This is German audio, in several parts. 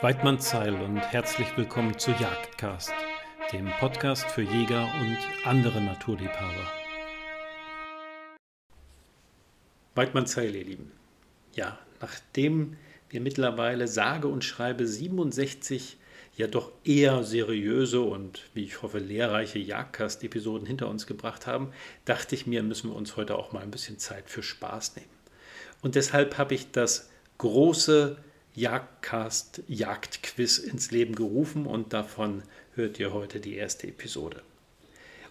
Weidmann Zeil und herzlich willkommen zu Jagdcast, dem Podcast für Jäger und andere Naturliebhaber. Weidmann Zeil, ihr Lieben. Ja, nachdem wir mittlerweile sage und schreibe 67 ja doch eher seriöse und, wie ich hoffe, lehrreiche Jagdcast-Episoden hinter uns gebracht haben, dachte ich mir, müssen wir uns heute auch mal ein bisschen Zeit für Spaß nehmen. Und deshalb habe ich das große Jagdcast Jagdquiz ins Leben gerufen und davon hört ihr heute die erste Episode.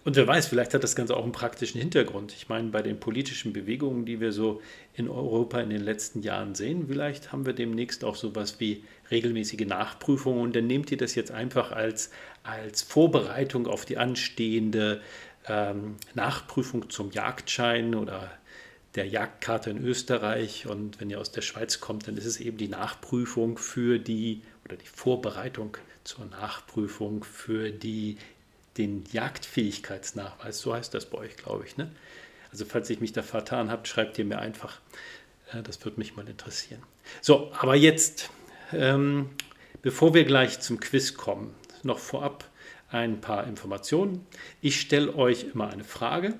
Und wer weiß, vielleicht hat das Ganze auch einen praktischen Hintergrund. Ich meine, bei den politischen Bewegungen, die wir so in Europa in den letzten Jahren sehen, vielleicht haben wir demnächst auch sowas wie regelmäßige Nachprüfungen und dann nehmt ihr das jetzt einfach als, als Vorbereitung auf die anstehende ähm, Nachprüfung zum Jagdschein oder der Jagdkarte in Österreich und wenn ihr aus der Schweiz kommt, dann ist es eben die Nachprüfung für die oder die Vorbereitung zur Nachprüfung für die, den Jagdfähigkeitsnachweis. So heißt das bei euch, glaube ich. Ne? Also falls ich mich da vertan habe, schreibt ihr mir einfach. Das würde mich mal interessieren. So, aber jetzt, ähm, bevor wir gleich zum Quiz kommen, noch vorab ein paar Informationen. Ich stelle euch immer eine Frage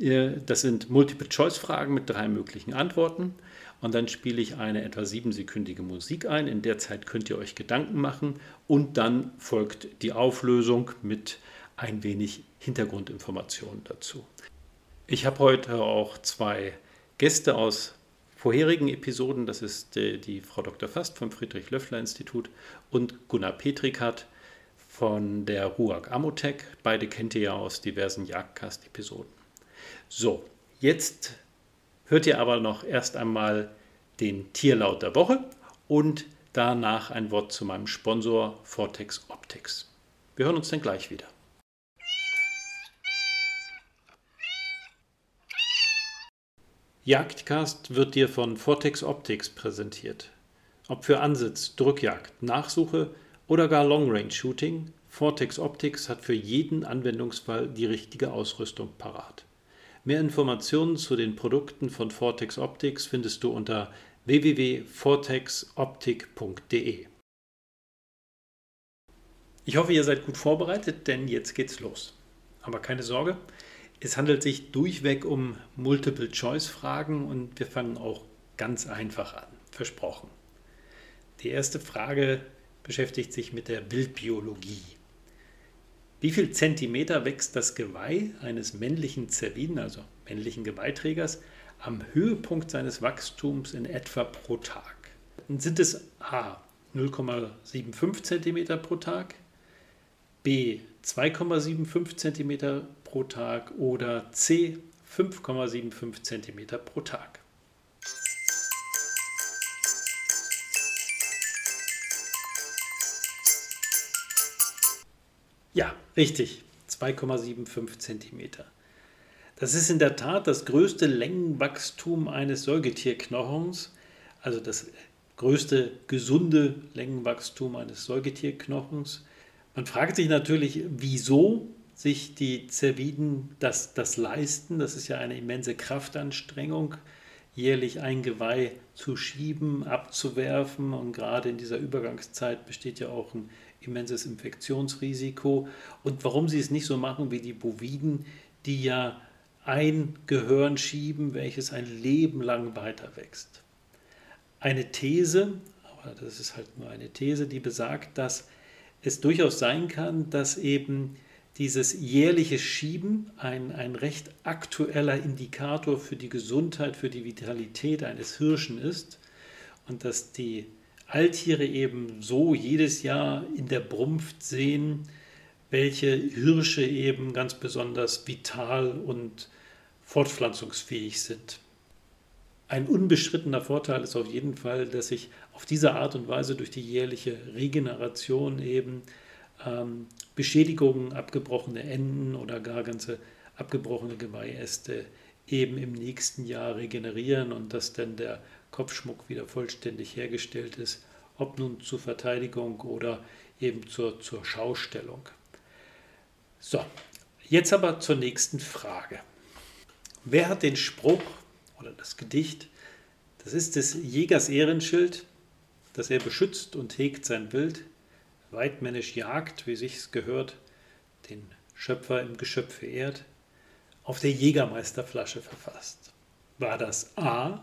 das sind Multiple-Choice-Fragen mit drei möglichen Antworten. Und dann spiele ich eine etwa siebensekündige Musik ein. In der Zeit könnt ihr euch Gedanken machen. Und dann folgt die Auflösung mit ein wenig Hintergrundinformationen dazu. Ich habe heute auch zwei Gäste aus vorherigen Episoden. Das ist äh, die Frau Dr. Fast vom Friedrich-Löffler-Institut und Gunnar Petrikat von der RUAG Amotech. Beide kennt ihr ja aus diversen Jagdcast-Episoden. So, jetzt hört ihr aber noch erst einmal den Tierlaut der Woche und danach ein Wort zu meinem Sponsor Vortex Optics. Wir hören uns dann gleich wieder. Jagdcast wird dir von Vortex Optics präsentiert. Ob für Ansitz, Drückjagd, Nachsuche oder gar Long Range Shooting, Vortex Optics hat für jeden Anwendungsfall die richtige Ausrüstung parat. Mehr Informationen zu den Produkten von Vortex Optics findest du unter www.vortexoptik.de. Ich hoffe, ihr seid gut vorbereitet, denn jetzt geht's los. Aber keine Sorge, es handelt sich durchweg um Multiple-Choice-Fragen und wir fangen auch ganz einfach an. Versprochen. Die erste Frage beschäftigt sich mit der Wildbiologie. Wie viel Zentimeter wächst das Geweih eines männlichen Zerviden, also männlichen Geweihträgers, am Höhepunkt seines Wachstums in etwa pro Tag? Sind es A 0,75 cm pro Tag, B 2,75 cm pro Tag oder C 5,75 cm pro Tag? Ja, richtig. 2,75 cm. Das ist in der Tat das größte Längenwachstum eines Säugetierknochens, also das größte gesunde Längenwachstum eines Säugetierknochens. Man fragt sich natürlich, wieso sich die Zerviden das, das leisten. Das ist ja eine immense Kraftanstrengung, jährlich ein Geweih zu schieben, abzuwerfen. Und gerade in dieser Übergangszeit besteht ja auch ein immenses Infektionsrisiko und warum sie es nicht so machen wie die Boviden, die ja ein Gehirn schieben, welches ein Leben lang weiter wächst. Eine These, aber das ist halt nur eine These, die besagt, dass es durchaus sein kann, dass eben dieses jährliche Schieben ein, ein recht aktueller Indikator für die Gesundheit, für die Vitalität eines Hirschen ist und dass die Altiere eben so jedes Jahr in der Brumpft sehen, welche Hirsche eben ganz besonders vital und fortpflanzungsfähig sind. Ein unbestrittener Vorteil ist auf jeden Fall, dass sich auf diese Art und Weise durch die jährliche Regeneration eben ähm, Beschädigungen, abgebrochene Enden oder gar ganze abgebrochene Geweiheäste eben im nächsten Jahr regenerieren und dass dann der Kopfschmuck wieder vollständig hergestellt ist, ob nun zur Verteidigung oder eben zur, zur Schaustellung. So, jetzt aber zur nächsten Frage. Wer hat den Spruch oder das Gedicht, das ist des Jägers Ehrenschild, dass er beschützt und hegt sein Wild, weitmännisch jagt, wie sich's gehört, den Schöpfer im Geschöpf verehrt, auf der Jägermeisterflasche verfasst. War das A,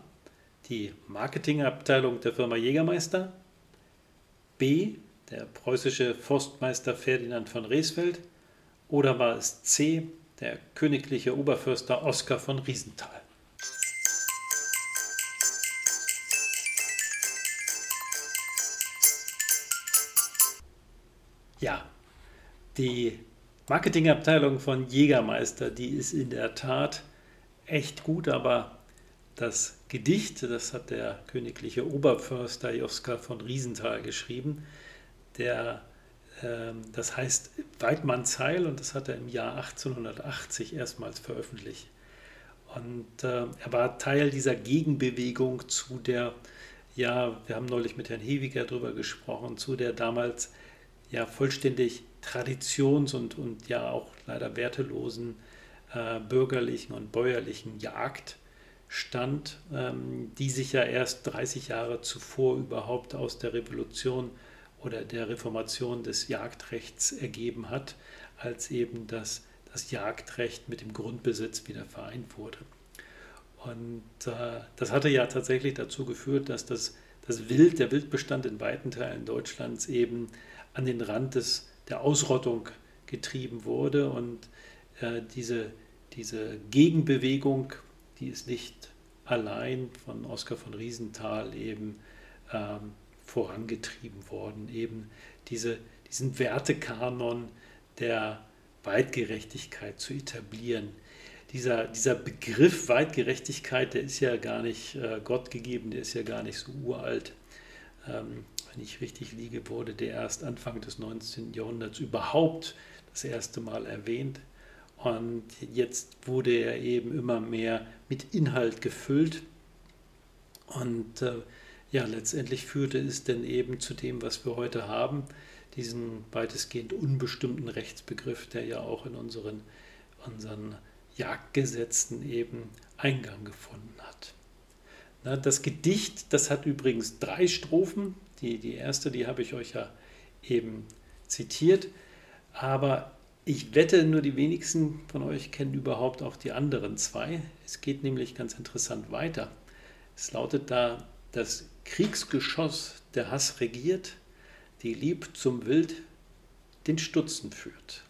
die Marketingabteilung der Firma Jägermeister, B, der preußische Forstmeister Ferdinand von Resfeld oder war es C, der königliche Oberförster Oskar von Riesenthal? Ja, die Marketingabteilung von Jägermeister, die ist in der Tat echt gut, aber das Gedicht, das hat der königliche Oberförster Joska von Riesenthal geschrieben, der, äh, das heißt Weidmanns Heil und das hat er im Jahr 1880 erstmals veröffentlicht. Und äh, er war Teil dieser Gegenbewegung zu der, ja, wir haben neulich mit Herrn Hewiger darüber gesprochen, zu der damals ja vollständig traditions- und, und ja auch leider wertelosen äh, bürgerlichen und bäuerlichen Jagd stand, ähm, die sich ja erst 30 Jahre zuvor überhaupt aus der Revolution oder der Reformation des Jagdrechts ergeben hat, als eben das, das Jagdrecht mit dem Grundbesitz wieder vereint wurde. Und äh, das hatte ja tatsächlich dazu geführt, dass das, das Wild, der Wildbestand in weiten Teilen Deutschlands eben an den Rand des, der Ausrottung getrieben wurde. Und äh, diese, diese Gegenbewegung, die ist nicht allein von Oskar von Riesenthal eben ähm, vorangetrieben worden, eben diese, diesen Wertekanon der Weitgerechtigkeit zu etablieren. Dieser, dieser Begriff Weitgerechtigkeit, der ist ja gar nicht äh, Gott gegeben, der ist ja gar nicht so uralt. Ähm, wenn ich richtig liege, wurde der erst Anfang des 19. Jahrhunderts überhaupt das erste Mal erwähnt. Und jetzt wurde er eben immer mehr mit Inhalt gefüllt. Und äh, ja, letztendlich führte es dann eben zu dem, was wir heute haben, diesen weitestgehend unbestimmten Rechtsbegriff, der ja auch in unseren, unseren Jagdgesetzen eben Eingang gefunden hat. Na, das Gedicht, das hat übrigens drei Strophen. Die, die erste, die habe ich euch ja eben zitiert. Aber ich wette, nur die wenigsten von euch kennen überhaupt auch die anderen zwei. Es geht nämlich ganz interessant weiter. Es lautet da, das Kriegsgeschoss der Hass regiert, die lieb zum Wild den Stutzen führt.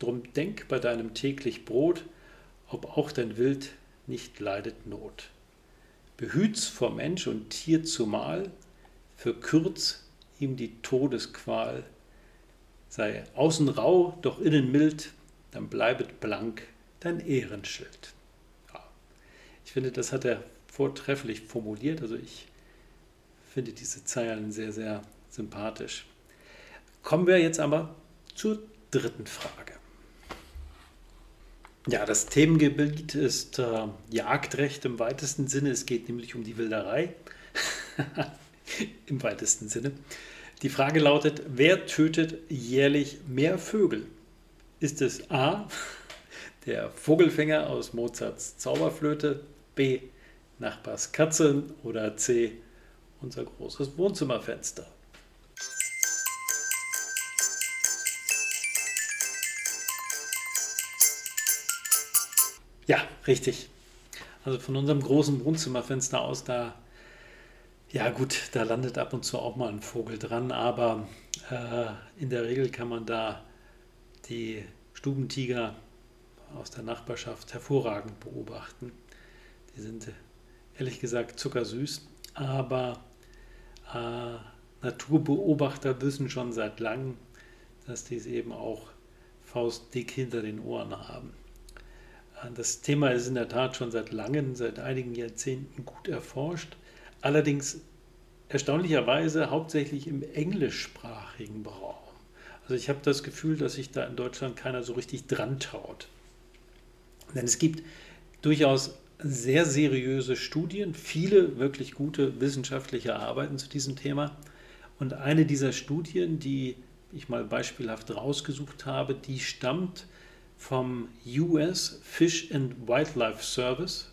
Drum denk bei deinem täglich Brot, ob auch dein Wild nicht leidet Not. Behüt's vor Mensch und Tier zumal, verkürz ihm die Todesqual. Sei außen rau, doch innen mild, dann bleibet blank dein Ehrenschild. Ja. Ich finde, das hat er vortrefflich formuliert. Also ich finde diese Zeilen sehr, sehr sympathisch. Kommen wir jetzt aber zur dritten Frage. Ja, das Themengebiet ist äh, Jagdrecht im weitesten Sinne. Es geht nämlich um die Wilderei. Im weitesten Sinne. Die Frage lautet, wer tötet jährlich mehr Vögel? Ist es A, der Vogelfänger aus Mozarts Zauberflöte, B, Nachbars Katze oder C, unser großes Wohnzimmerfenster? Ja, richtig. Also von unserem großen Wohnzimmerfenster aus, da, ja gut, da landet ab und zu auch mal ein Vogel dran, aber äh, in der Regel kann man da die Stubentiger aus der Nachbarschaft hervorragend beobachten. Die sind ehrlich gesagt zuckersüß, aber äh, Naturbeobachter wissen schon seit langem, dass die es eben auch faustdick hinter den Ohren haben. Das Thema ist in der Tat schon seit langem, seit einigen Jahrzehnten gut erforscht. Allerdings erstaunlicherweise hauptsächlich im englischsprachigen Raum. Also ich habe das Gefühl, dass sich da in Deutschland keiner so richtig dran traut. Denn es gibt durchaus sehr seriöse Studien, viele wirklich gute wissenschaftliche Arbeiten zu diesem Thema. Und eine dieser Studien, die ich mal beispielhaft rausgesucht habe, die stammt vom US Fish and Wildlife Service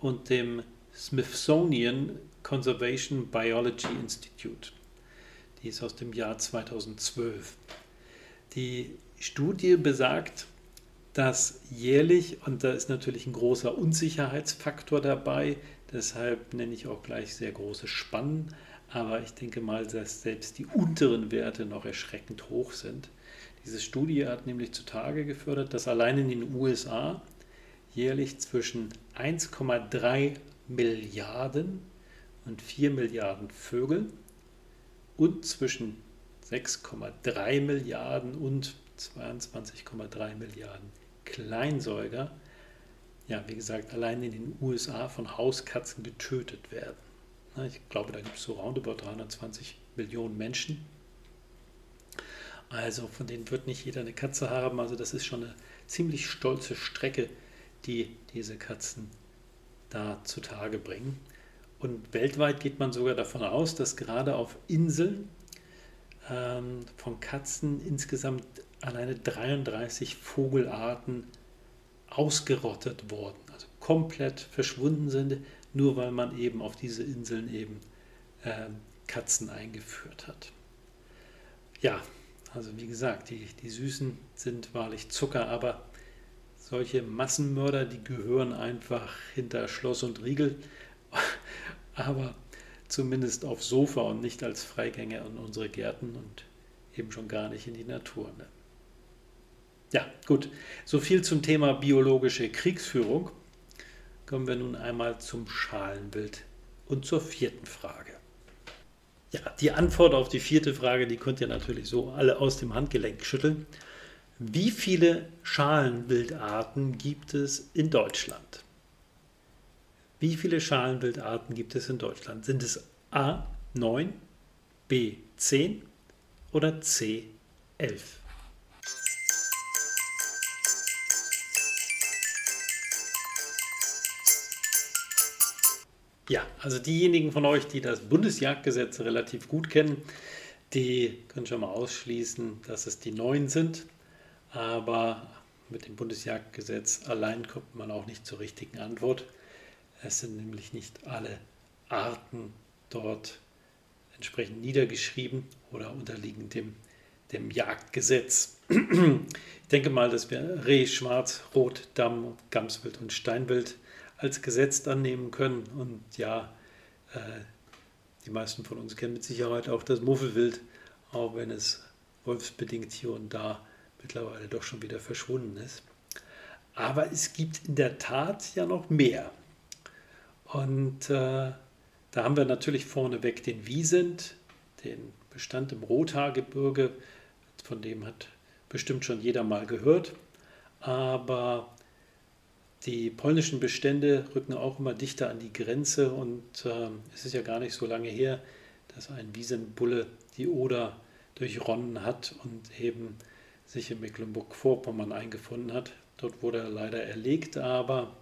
und dem Smithsonian Conservation Biology Institute. Die ist aus dem Jahr 2012. Die Studie besagt, dass jährlich, und da ist natürlich ein großer Unsicherheitsfaktor dabei, deshalb nenne ich auch gleich sehr große Spannen, aber ich denke mal, dass selbst die unteren Werte noch erschreckend hoch sind. Diese Studie hat nämlich zutage gefördert, dass allein in den USA jährlich zwischen 1,3 Milliarden und 4 Milliarden Vögel und zwischen 6,3 Milliarden und 22,3 Milliarden Kleinsäuger, ja, wie gesagt, allein in den USA von Hauskatzen getötet werden. Ich glaube, da gibt es so roundabout 320 Millionen Menschen. Also von denen wird nicht jeder eine Katze haben. Also das ist schon eine ziemlich stolze Strecke, die diese Katzen da zutage bringen. Und weltweit geht man sogar davon aus, dass gerade auf Inseln ähm, von Katzen insgesamt alleine 33 Vogelarten ausgerottet wurden, also komplett verschwunden sind, nur weil man eben auf diese Inseln eben äh, Katzen eingeführt hat. Ja, also wie gesagt, die, die Süßen sind wahrlich Zucker, aber solche Massenmörder, die gehören einfach hinter Schloss und Riegel, aber zumindest aufs Sofa und nicht als Freigänger in unsere Gärten und eben schon gar nicht in die Natur. Ne? Ja, gut. So viel zum Thema biologische Kriegsführung. Kommen wir nun einmal zum Schalenbild und zur vierten Frage. Ja, die Antwort auf die vierte Frage, die könnt ihr natürlich so alle aus dem Handgelenk schütteln. Wie viele Schalenbildarten gibt es in Deutschland? Wie viele Schalenbildarten gibt es in Deutschland? Sind es A 9, B 10 oder C 11? Ja, also diejenigen von euch, die das Bundesjagdgesetz relativ gut kennen, die können schon mal ausschließen, dass es die neun sind. Aber mit dem Bundesjagdgesetz allein kommt man auch nicht zur richtigen Antwort. Es sind nämlich nicht alle Arten dort entsprechend niedergeschrieben oder unterliegen dem, dem Jagdgesetz. Ich denke mal, dass wir Reh, Schwarz, Rot, Damm, Gamswild und Steinwild als gesetzt annehmen können. Und ja, äh, die meisten von uns kennen mit Sicherheit auch das Muffelwild, auch wenn es wolfsbedingt hier und da mittlerweile doch schon wieder verschwunden ist. Aber es gibt in der Tat ja noch mehr. Und äh, da haben wir natürlich vorneweg den Wiesent, den Bestand im Rothaargebirge, von dem hat bestimmt schon jeder mal gehört. Aber die polnischen Bestände rücken auch immer dichter an die Grenze und äh, es ist ja gar nicht so lange her, dass ein Wiesenbulle die Oder durchronnen hat und eben sich in Mecklenburg-Vorpommern eingefunden hat. Dort wurde er leider erlegt, aber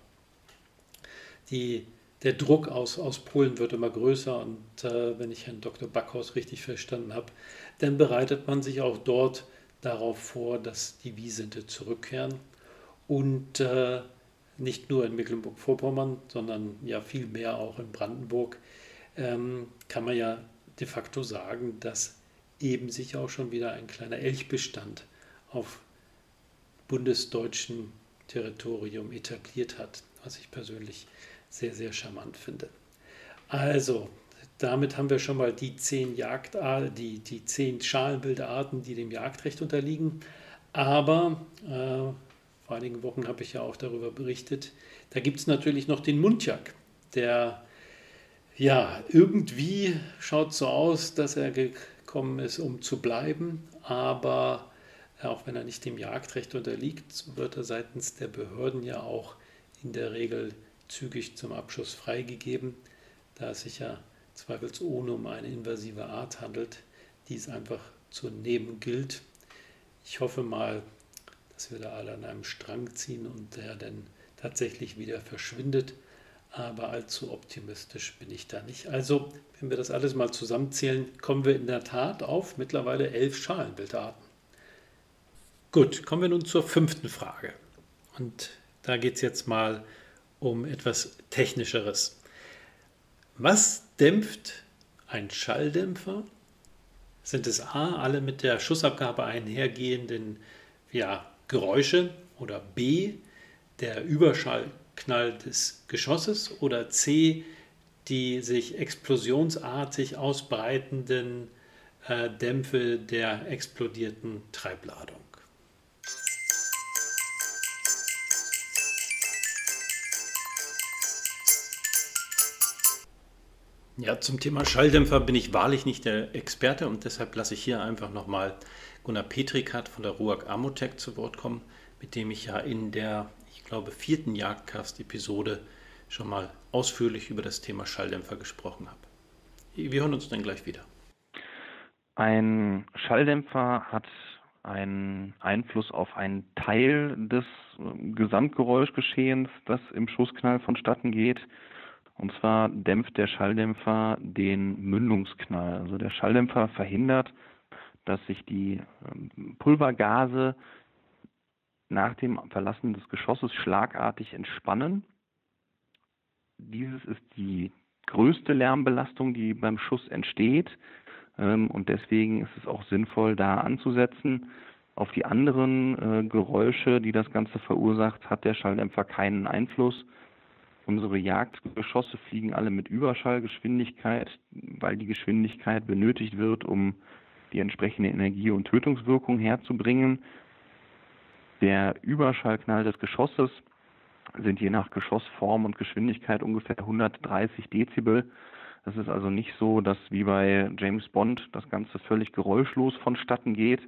die, der Druck aus, aus Polen wird immer größer und äh, wenn ich Herrn Dr. Backhaus richtig verstanden habe, dann bereitet man sich auch dort darauf vor, dass die Wiesente zurückkehren und äh, nicht nur in Mecklenburg-Vorpommern, sondern ja viel mehr auch in Brandenburg, ähm, kann man ja de facto sagen, dass eben sich auch schon wieder ein kleiner Elchbestand auf bundesdeutschem Territorium etabliert hat, was ich persönlich sehr, sehr charmant finde. Also, damit haben wir schon mal die zehn Jagdarten, die, die zehn Schalenbilderarten, die dem Jagdrecht unterliegen. Aber äh, vor einigen Wochen habe ich ja auch darüber berichtet. Da gibt es natürlich noch den Mundjak, der ja irgendwie schaut so aus, dass er gekommen ist, um zu bleiben, aber auch wenn er nicht dem Jagdrecht unterliegt, wird er seitens der Behörden ja auch in der Regel zügig zum Abschuss freigegeben, da es sich ja zweifelsohne um eine invasive Art handelt, die es einfach zu nehmen gilt. Ich hoffe mal, dass wir da alle an einem Strang ziehen und der dann tatsächlich wieder verschwindet. Aber allzu optimistisch bin ich da nicht. Also, wenn wir das alles mal zusammenzählen, kommen wir in der Tat auf mittlerweile elf Schalenbildarten. Gut, kommen wir nun zur fünften Frage. Und da geht es jetzt mal um etwas Technischeres. Was dämpft ein Schalldämpfer Sind es A, alle mit der Schussabgabe einhergehenden ja, Geräusche oder B, der Überschallknall des Geschosses oder C, die sich explosionsartig ausbreitenden äh, Dämpfe der explodierten Treibladung. Ja, zum Thema Schalldämpfer bin ich wahrlich nicht der Experte und deshalb lasse ich hier einfach nochmal Gunnar Petrikat von der RUAG Amotech zu Wort kommen, mit dem ich ja in der, ich glaube, vierten Jagdcast-Episode schon mal ausführlich über das Thema Schalldämpfer gesprochen habe. Wir hören uns dann gleich wieder. Ein Schalldämpfer hat einen Einfluss auf einen Teil des Gesamtgeräuschgeschehens, das im Schussknall vonstatten geht. Und zwar dämpft der Schalldämpfer den Mündungsknall. Also der Schalldämpfer verhindert, dass sich die ähm, Pulvergase nach dem Verlassen des Geschosses schlagartig entspannen. Dieses ist die größte Lärmbelastung, die beim Schuss entsteht. Ähm, und deswegen ist es auch sinnvoll, da anzusetzen. Auf die anderen äh, Geräusche, die das Ganze verursacht, hat der Schalldämpfer keinen Einfluss. Unsere Jagdgeschosse fliegen alle mit Überschallgeschwindigkeit, weil die Geschwindigkeit benötigt wird, um die entsprechende Energie und Tötungswirkung herzubringen. Der Überschallknall des Geschosses sind je nach Geschossform und Geschwindigkeit ungefähr 130 Dezibel. Es ist also nicht so, dass wie bei James Bond das Ganze völlig geräuschlos vonstatten geht.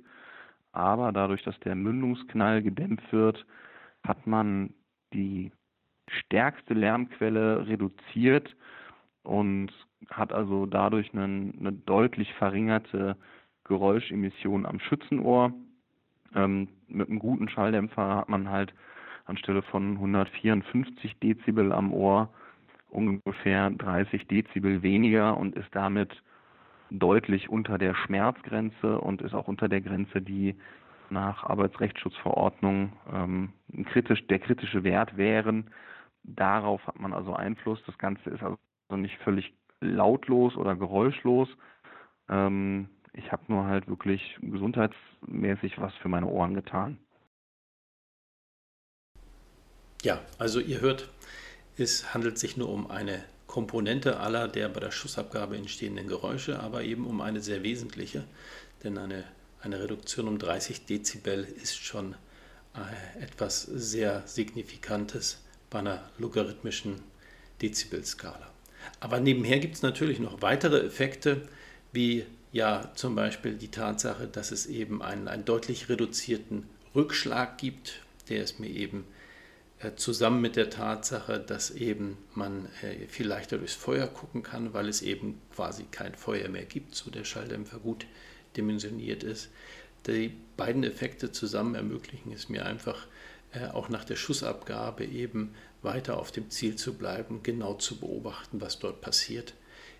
Aber dadurch, dass der Mündungsknall gedämpft wird, hat man die stärkste Lärmquelle reduziert und hat also dadurch eine, eine deutlich verringerte Geräuschemission am Schützenohr. Ähm, mit einem guten Schalldämpfer hat man halt anstelle von 154 Dezibel am Ohr ungefähr 30 Dezibel weniger und ist damit deutlich unter der Schmerzgrenze und ist auch unter der Grenze, die nach Arbeitsrechtsschutzverordnung ähm, kritisch, der kritische Wert wären. Darauf hat man also Einfluss. Das Ganze ist also nicht völlig lautlos oder geräuschlos. Ähm, ich habe nur halt wirklich gesundheitsmäßig was für meine Ohren getan. Ja, also ihr hört, es handelt sich nur um eine Komponente aller der bei der Schussabgabe entstehenden Geräusche, aber eben um eine sehr wesentliche, denn eine, eine Reduktion um 30 Dezibel ist schon äh, etwas sehr Signifikantes bei einer logarithmischen Dezibelskala. Aber nebenher gibt es natürlich noch weitere Effekte, wie ja zum Beispiel die Tatsache, dass es eben einen, einen deutlich reduzierten Rückschlag gibt, der ist mir eben äh, zusammen mit der Tatsache, dass eben man äh, viel leichter durchs Feuer gucken kann, weil es eben quasi kein Feuer mehr gibt, so der Schalldämpfer gut dimensioniert ist. Die beiden Effekte zusammen ermöglichen es mir einfach, auch nach der Schussabgabe eben weiter auf dem Ziel zu bleiben, genau zu beobachten, was dort passiert.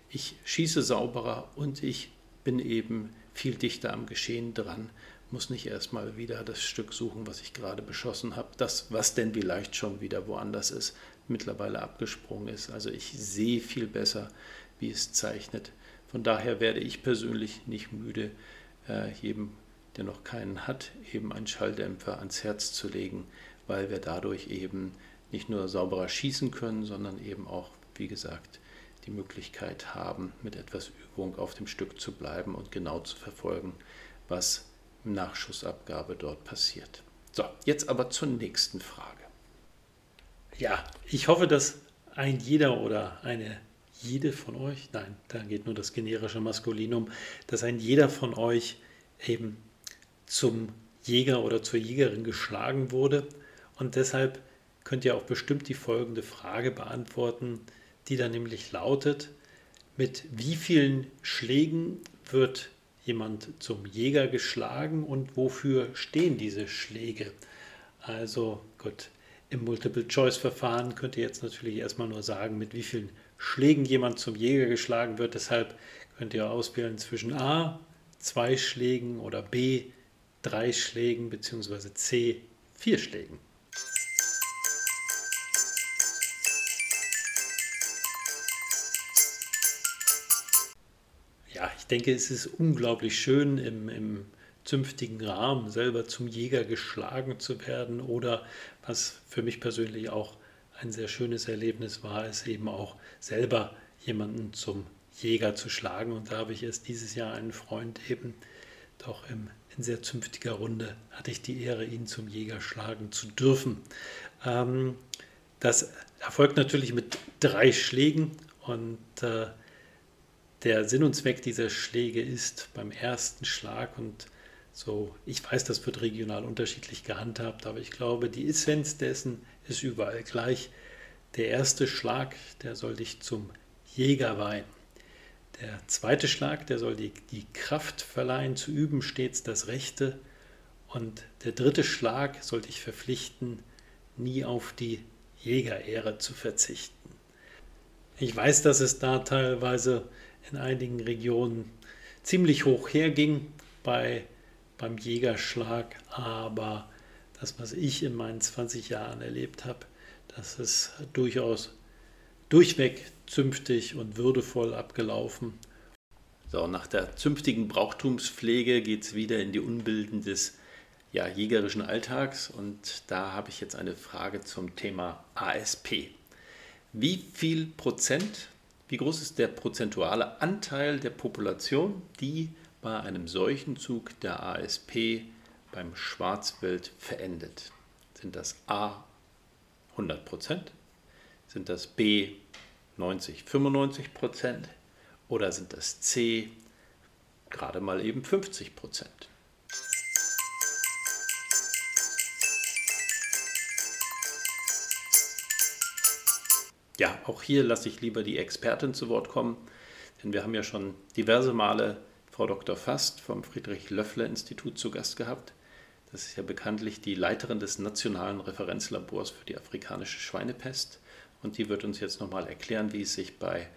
Ich schieße sauberer und ich bin eben viel dichter am Geschehen dran muss nicht erstmal wieder das Stück suchen, was ich gerade beschossen habe. Das, was denn vielleicht schon wieder woanders ist, mittlerweile abgesprungen ist. Also ich sehe viel besser, wie es zeichnet. Von daher werde ich persönlich nicht müde, äh, jedem, der noch keinen hat, eben einen Schalldämpfer ans Herz zu legen, weil wir dadurch eben nicht nur sauberer schießen können, sondern eben auch, wie gesagt, die Möglichkeit haben, mit etwas Übung auf dem Stück zu bleiben und genau zu verfolgen, was Nachschussabgabe dort passiert. So, jetzt aber zur nächsten Frage. Ja, ich hoffe, dass ein jeder oder eine jede von euch, nein, da geht nur das generische Maskulinum, dass ein jeder von euch eben zum Jäger oder zur Jägerin geschlagen wurde. Und deshalb könnt ihr auch bestimmt die folgende Frage beantworten, die dann nämlich lautet, mit wie vielen Schlägen wird jemand zum Jäger geschlagen und wofür stehen diese Schläge? Also gut, im Multiple-Choice-Verfahren könnt ihr jetzt natürlich erstmal nur sagen, mit wie vielen Schlägen jemand zum Jäger geschlagen wird. Deshalb könnt ihr auswählen zwischen A, zwei Schlägen oder B, drei Schlägen bzw. C, vier Schlägen. denke, es ist unglaublich schön, im, im zünftigen Rahmen selber zum Jäger geschlagen zu werden oder was für mich persönlich auch ein sehr schönes Erlebnis war, ist eben auch selber jemanden zum Jäger zu schlagen. Und da habe ich erst dieses Jahr einen Freund eben doch im, in sehr zünftiger Runde hatte ich die Ehre, ihn zum Jäger schlagen zu dürfen. Ähm, das erfolgt natürlich mit drei Schlägen und äh, der Sinn und Zweck dieser Schläge ist beim ersten Schlag und so, ich weiß, das wird regional unterschiedlich gehandhabt, aber ich glaube, die Essenz dessen ist überall gleich. Der erste Schlag, der soll dich zum Jäger weihen. Der zweite Schlag, der soll die, die Kraft verleihen, zu üben stets das Rechte. Und der dritte Schlag soll dich verpflichten, nie auf die Jägerehre zu verzichten. Ich weiß, dass es da teilweise in einigen Regionen ziemlich hoch herging bei, beim Jägerschlag, aber das, was ich in meinen 20 Jahren erlebt habe, das ist durchaus durchweg zünftig und würdevoll abgelaufen. So, nach der zünftigen Brauchtumspflege geht es wieder in die Unbilden des ja, jägerischen Alltags und da habe ich jetzt eine Frage zum Thema ASP. Wie viel Prozent, wie groß ist der prozentuale Anteil der Population, die bei einem Seuchenzug der ASP beim Schwarzwild verendet? Sind das A 100 Prozent? Sind das B 90, 95 Prozent? Oder sind das C gerade mal eben 50 Prozent? Ja, auch hier lasse ich lieber die Expertin zu Wort kommen, denn wir haben ja schon diverse Male Frau Dr. Fast vom Friedrich-Löffler-Institut zu Gast gehabt. Das ist ja bekanntlich die Leiterin des Nationalen Referenzlabors für die afrikanische Schweinepest. Und die wird uns jetzt nochmal erklären, wie es sich bei,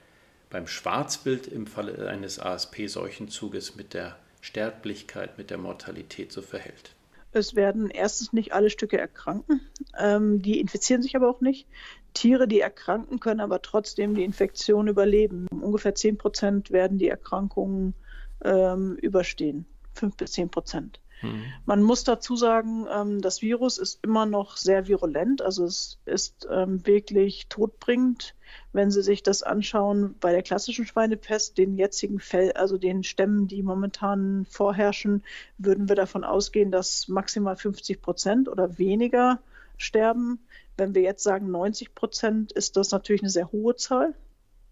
beim Schwarzbild im Falle eines ASP-Seuchenzuges mit der Sterblichkeit, mit der Mortalität so verhält. Es werden erstens nicht alle Stücke erkranken. Ähm, die infizieren sich aber auch nicht. Tiere, die erkranken, können aber trotzdem die Infektion überleben. Ungefähr 10 Prozent werden die Erkrankungen ähm, überstehen. 5 bis 10 Prozent. Mhm. Man muss dazu sagen, ähm, das Virus ist immer noch sehr virulent, also es ist ähm, wirklich todbringend. Wenn Sie sich das anschauen bei der klassischen Schweinepest, den jetzigen Fell, also den Stämmen, die momentan vorherrschen, würden wir davon ausgehen, dass maximal 50 Prozent oder weniger sterben. Wenn wir jetzt sagen 90 Prozent, ist das natürlich eine sehr hohe Zahl.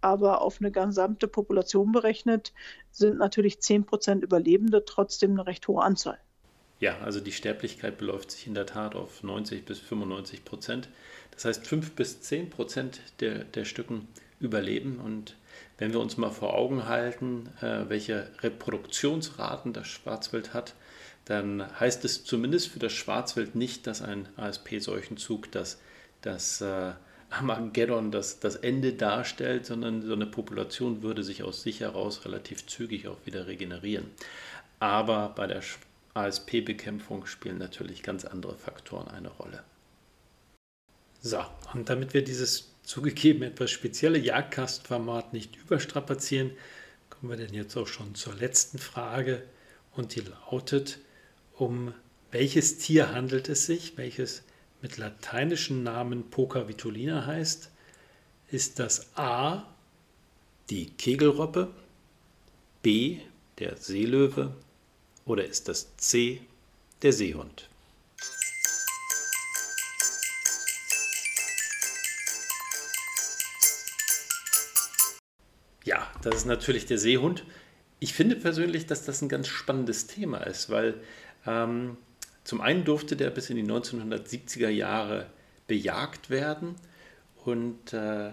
Aber auf eine gesamte Population berechnet sind natürlich 10 Prozent Überlebende trotzdem eine recht hohe Anzahl. Ja, also die Sterblichkeit beläuft sich in der Tat auf 90 bis 95 Prozent. Das heißt, 5 bis 10 Prozent der, der Stücken überleben. Und wenn wir uns mal vor Augen halten, äh, welche Reproduktionsraten das Schwarzwild hat, dann heißt es zumindest für das Schwarzwild nicht, dass ein ASP-Seuchenzug das, das äh, Armageddon, das, das Ende darstellt, sondern so eine Population würde sich aus sich heraus relativ zügig auch wieder regenerieren. Aber bei der ASP-Bekämpfung spielen natürlich ganz andere Faktoren eine Rolle. So, und damit wir dieses zugegeben etwas spezielle Jagdkastformat nicht überstrapazieren, kommen wir denn jetzt auch schon zur letzten Frage und die lautet, um welches Tier handelt es sich, welches mit lateinischen Namen Poca vitulina heißt? Ist das A die Kegelroppe, B der Seelöwe oder ist das C der Seehund? Ja, das ist natürlich der Seehund. Ich finde persönlich, dass das ein ganz spannendes Thema ist, weil ähm, zum einen durfte der bis in die 1970er Jahre bejagt werden und äh,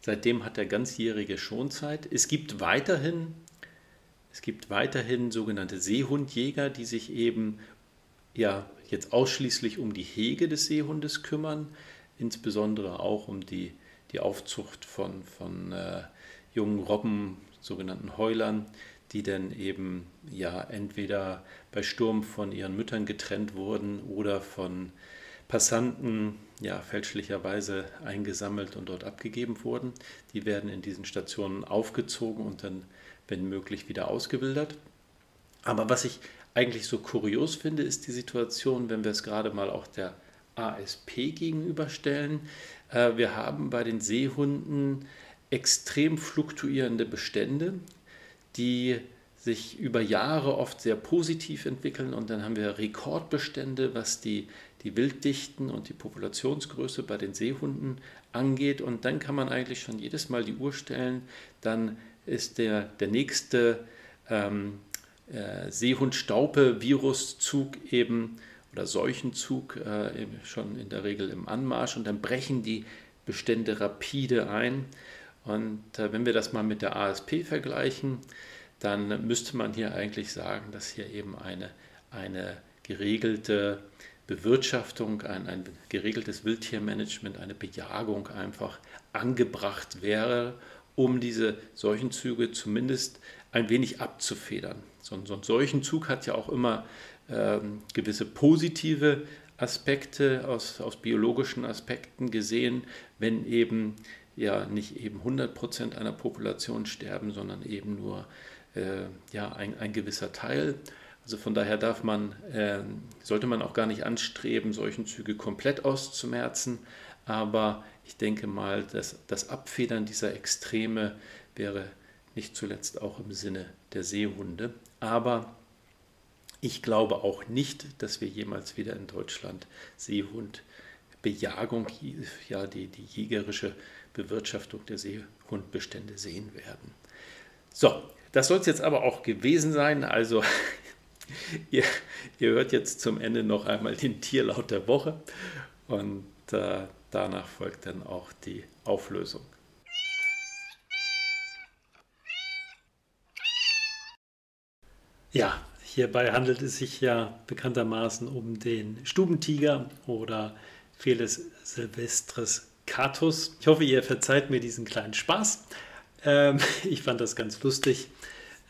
seitdem hat er ganzjährige Schonzeit. Es gibt weiterhin, es gibt weiterhin sogenannte Seehundjäger, die sich eben ja jetzt ausschließlich um die Hege des Seehundes kümmern, insbesondere auch um die, die Aufzucht von, von äh, jungen Robben, sogenannten Heulern, die dann eben ja entweder bei Sturm von ihren Müttern getrennt wurden oder von Passanten ja fälschlicherweise eingesammelt und dort abgegeben wurden. Die werden in diesen Stationen aufgezogen und dann wenn möglich, wieder ausgewildert. Aber was ich eigentlich so kurios finde, ist die Situation, wenn wir es gerade mal auch der ASP gegenüberstellen. Äh, wir haben bei den Seehunden extrem fluktuierende Bestände, die sich über Jahre oft sehr positiv entwickeln und dann haben wir Rekordbestände, was die, die Wilddichten und die Populationsgröße bei den Seehunden angeht und dann kann man eigentlich schon jedes Mal die Uhr stellen, dann ist der, der nächste ähm, äh, Seehund-Staupe-Viruszug eben oder Seuchenzug äh, schon in der Regel im Anmarsch und dann brechen die Bestände rapide ein. Und äh, wenn wir das mal mit der ASP vergleichen, dann müsste man hier eigentlich sagen, dass hier eben eine, eine geregelte Bewirtschaftung, ein, ein geregeltes Wildtiermanagement, eine Bejagung einfach angebracht wäre, um diese Seuchenzüge zumindest ein wenig abzufedern. So, so ein Seuchenzug hat ja auch immer ähm, gewisse positive Aspekte aus, aus biologischen Aspekten gesehen, wenn eben ja nicht eben 100 Prozent einer Population sterben, sondern eben nur äh, ja, ein, ein gewisser Teil. Also von daher darf man, äh, sollte man auch gar nicht anstreben, solchen Züge komplett auszumerzen. Aber ich denke mal, dass das Abfedern dieser Extreme wäre nicht zuletzt auch im Sinne der Seehunde. Aber ich glaube auch nicht, dass wir jemals wieder in Deutschland Seehundbejagung, ja, die, die jägerische Bewirtschaftung der Seehundbestände sehen werden. So, das soll es jetzt aber auch gewesen sein. Also, ihr, ihr, hört jetzt zum Ende noch einmal den Tierlaut der Woche und äh, danach folgt dann auch die Auflösung. Ja, hierbei handelt es sich ja bekanntermaßen um den Stubentiger oder Felis silvestris catus. Ich hoffe, ihr verzeiht mir diesen kleinen Spaß. Ähm, ich fand das ganz lustig,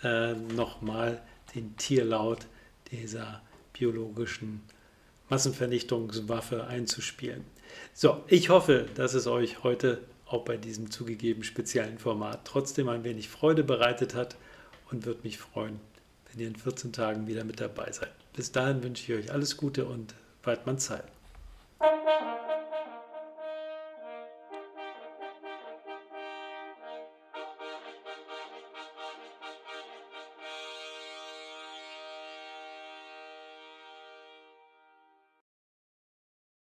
äh, nochmal den Tierlaut dieser biologischen Massenvernichtungswaffe einzuspielen. So, ich hoffe, dass es euch heute auch bei diesem zugegeben speziellen Format trotzdem ein wenig Freude bereitet hat und würde mich freuen, wenn ihr in 14 Tagen wieder mit dabei seid. Bis dahin wünsche ich euch alles Gute und Weidmann Zeit.